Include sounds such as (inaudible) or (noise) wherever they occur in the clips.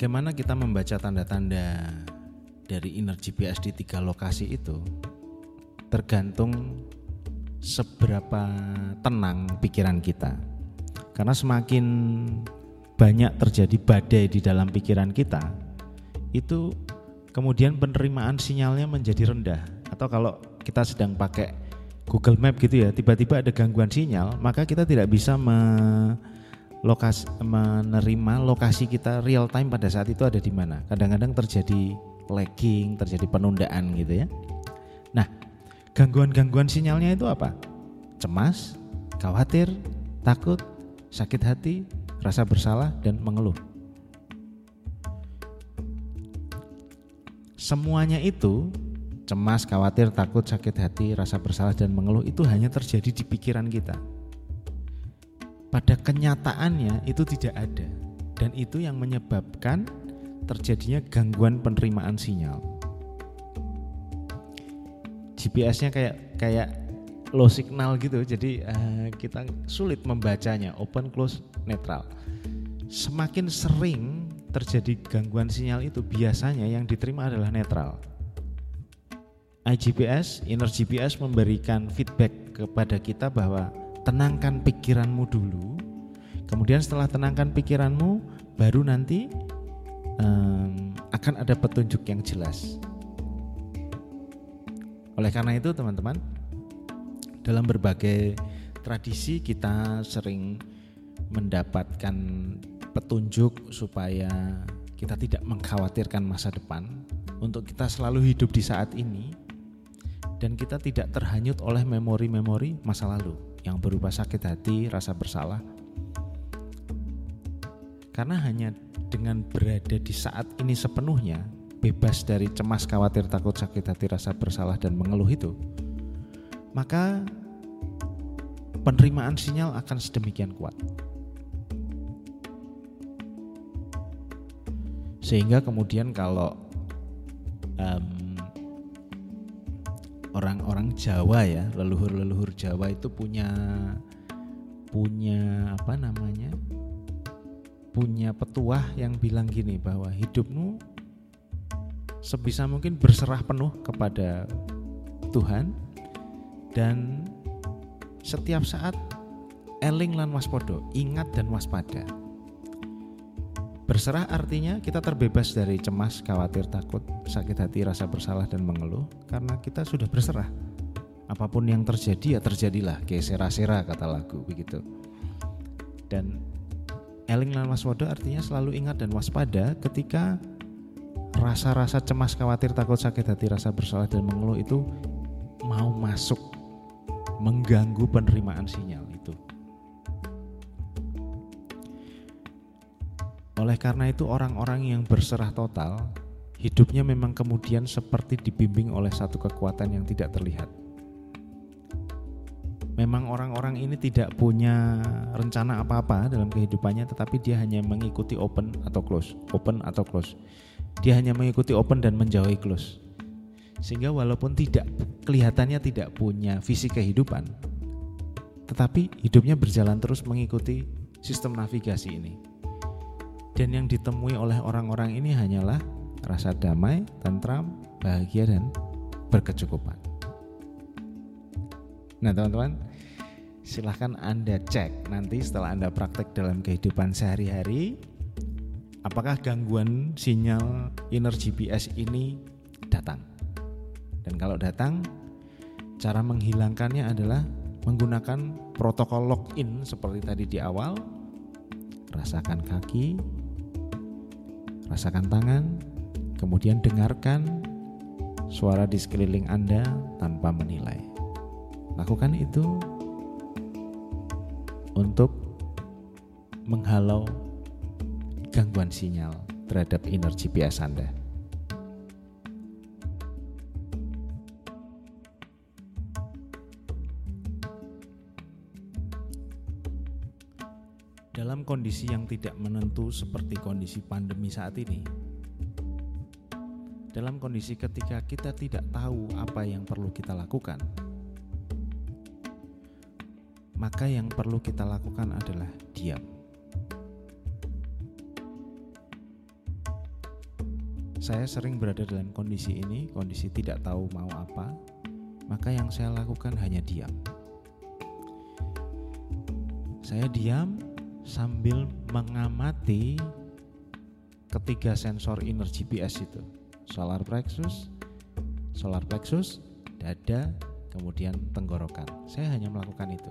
bagaimana kita membaca tanda-tanda dari inner GPS di tiga lokasi itu tergantung seberapa tenang pikiran kita. Karena semakin banyak terjadi badai di dalam pikiran kita, itu kemudian penerimaan sinyalnya menjadi rendah. Atau kalau kita sedang pakai Google Map gitu ya, tiba-tiba ada gangguan sinyal, maka kita tidak bisa me lokasi menerima lokasi kita real time pada saat itu ada di mana. Kadang-kadang terjadi lagging, terjadi penundaan gitu ya. Nah, gangguan-gangguan sinyalnya itu apa? Cemas, khawatir, takut, sakit hati, rasa bersalah dan mengeluh. Semuanya itu cemas, khawatir, takut, sakit hati, rasa bersalah dan mengeluh itu hanya terjadi di pikiran kita pada kenyataannya itu tidak ada dan itu yang menyebabkan terjadinya gangguan penerimaan sinyal. GPS-nya kayak kayak low signal gitu, jadi uh, kita sulit membacanya, open, close, netral. Semakin sering terjadi gangguan sinyal itu biasanya yang diterima adalah netral. iGPS, inner GPS memberikan feedback kepada kita bahwa tenangkan pikiranmu dulu. Kemudian setelah tenangkan pikiranmu, baru nanti um, akan ada petunjuk yang jelas. Oleh karena itu, teman-teman, dalam berbagai tradisi kita sering mendapatkan petunjuk supaya kita tidak mengkhawatirkan masa depan, untuk kita selalu hidup di saat ini, dan kita tidak terhanyut oleh memori-memori masa lalu yang berupa sakit hati, rasa bersalah. Karena hanya dengan berada di saat ini sepenuhnya, bebas dari cemas, khawatir, takut, sakit hati, rasa bersalah dan mengeluh itu, maka penerimaan sinyal akan sedemikian kuat. Sehingga kemudian kalau orang-orang Jawa ya, leluhur-leluhur Jawa itu punya punya apa namanya? punya petuah yang bilang gini bahwa hidupmu sebisa mungkin berserah penuh kepada Tuhan dan setiap saat eling lan waspodo, ingat dan waspada. Berserah artinya kita terbebas dari cemas, khawatir, takut, sakit hati, rasa bersalah dan mengeluh karena kita sudah berserah. Apa pun yang terjadi ya terjadilah, kayak sera-sera kata lagu begitu. Dan eling lan waspada artinya selalu ingat dan waspada ketika rasa-rasa cemas, khawatir, takut, sakit hati, rasa bersalah dan mengeluh itu mau masuk mengganggu penerimaan sinyal Oleh karena itu orang-orang yang berserah total hidupnya memang kemudian seperti dibimbing oleh satu kekuatan yang tidak terlihat. Memang orang-orang ini tidak punya rencana apa-apa dalam kehidupannya tetapi dia hanya mengikuti open atau close, open atau close. Dia hanya mengikuti open dan menjauhi close. Sehingga walaupun tidak kelihatannya tidak punya visi kehidupan tetapi hidupnya berjalan terus mengikuti sistem navigasi ini. Dan yang ditemui oleh orang-orang ini hanyalah rasa damai, tentram, bahagia dan berkecukupan. Nah, teman-teman, silahkan Anda cek nanti setelah Anda praktek dalam kehidupan sehari-hari apakah gangguan sinyal inner GPS ini datang. Dan kalau datang, cara menghilangkannya adalah menggunakan protokol login seperti tadi di awal. Rasakan kaki, Rasakan tangan, kemudian dengarkan suara di sekeliling Anda tanpa menilai. Lakukan itu untuk menghalau gangguan sinyal terhadap inner GPS Anda. Dalam kondisi yang tidak menentu seperti kondisi pandemi saat ini, dalam kondisi ketika kita tidak tahu apa yang perlu kita lakukan, maka yang perlu kita lakukan adalah diam. saya sering berada dalam kondisi ini, kondisi tidak tahu mau apa, maka yang saya lakukan hanya diam. Saya diam sambil mengamati ketiga sensor energi PS itu. Solar plexus, solar plexus, dada, kemudian tenggorokan. Saya hanya melakukan itu.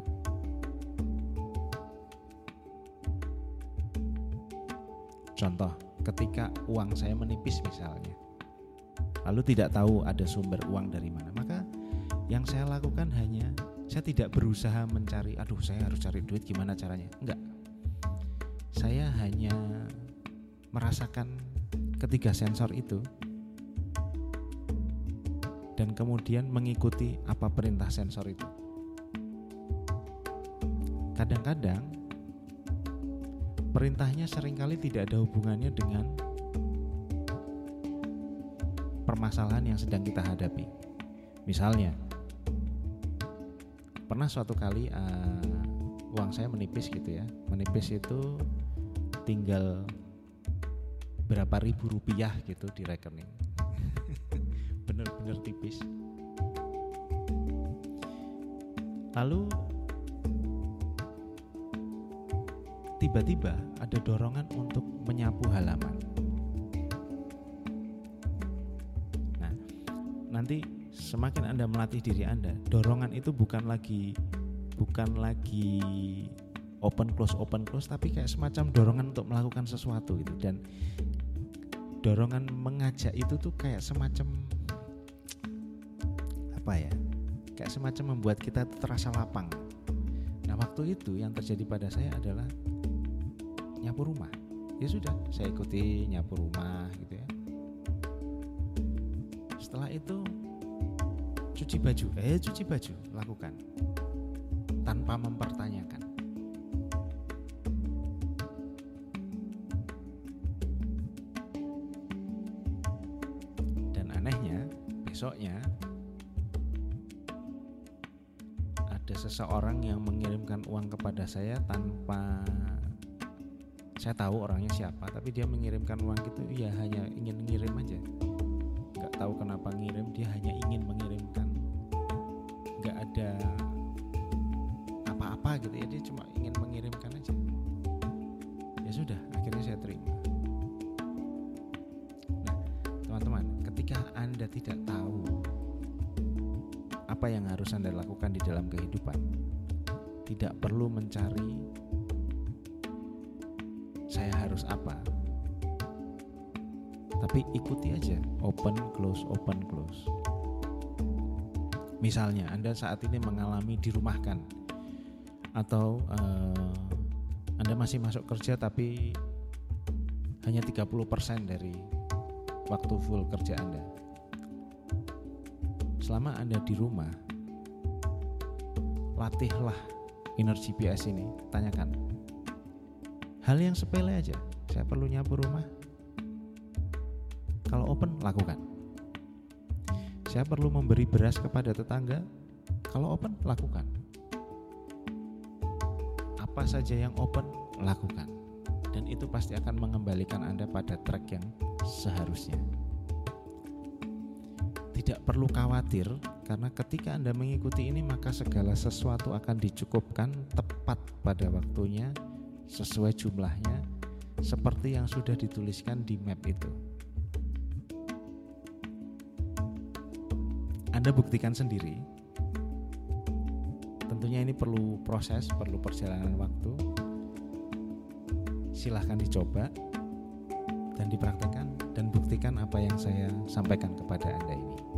Contoh, ketika uang saya menipis misalnya, lalu tidak tahu ada sumber uang dari mana, maka yang saya lakukan hanya saya tidak berusaha mencari, aduh saya harus cari duit gimana caranya, enggak. Saya hanya merasakan ketiga sensor itu dan kemudian mengikuti apa perintah sensor itu. Kadang-kadang perintahnya sering kali tidak ada hubungannya dengan permasalahan yang sedang kita hadapi. Misalnya, pernah suatu kali uh, uang saya menipis gitu ya, menipis itu tinggal berapa ribu rupiah gitu di rekening. (laughs) Bener-bener tipis. Lalu tiba-tiba ada dorongan untuk menyapu halaman. Nah, nanti semakin Anda melatih diri Anda, dorongan itu bukan lagi bukan lagi open close open close tapi kayak semacam dorongan untuk melakukan sesuatu gitu dan dorongan mengajak itu tuh kayak semacam apa ya? Kayak semacam membuat kita terasa lapang. Nah, waktu itu yang terjadi pada saya adalah nyapu rumah ya sudah saya ikuti nyapu rumah gitu ya setelah itu cuci baju eh cuci baju lakukan tanpa mempertanyakan besoknya ada seseorang yang mengirimkan uang kepada saya tanpa saya tahu orangnya siapa tapi dia mengirimkan uang gitu ya hanya ingin ngirim aja. Nggak tahu kenapa ngirim dia hanya ingin mengirimkan. Nggak ada apa-apa gitu ya dia cuma ingin mengirimkan aja. Ya sudah akhirnya saya terima ketika anda tidak tahu apa yang harus anda lakukan di dalam kehidupan tidak perlu mencari saya harus apa. Tapi ikuti aja open close open close. Misalnya Anda saat ini mengalami dirumahkan atau uh, Anda masih masuk kerja tapi hanya 30% dari waktu full kerja Anda selama Anda di rumah latihlah energi PS ini tanyakan Hal yang sepele aja. Saya perlu nyapu rumah. Kalau open, lakukan. Saya perlu memberi beras kepada tetangga. Kalau open, lakukan. Apa saja yang open, lakukan. Dan itu pasti akan mengembalikan Anda pada track yang seharusnya. Tidak perlu khawatir karena ketika Anda mengikuti ini maka segala sesuatu akan dicukupkan tepat pada waktunya sesuai jumlahnya seperti yang sudah dituliskan di map itu. Anda buktikan sendiri. Tentunya ini perlu proses, perlu perjalanan waktu. Silahkan dicoba dan dipraktekkan dan buktikan apa yang saya sampaikan kepada Anda ini.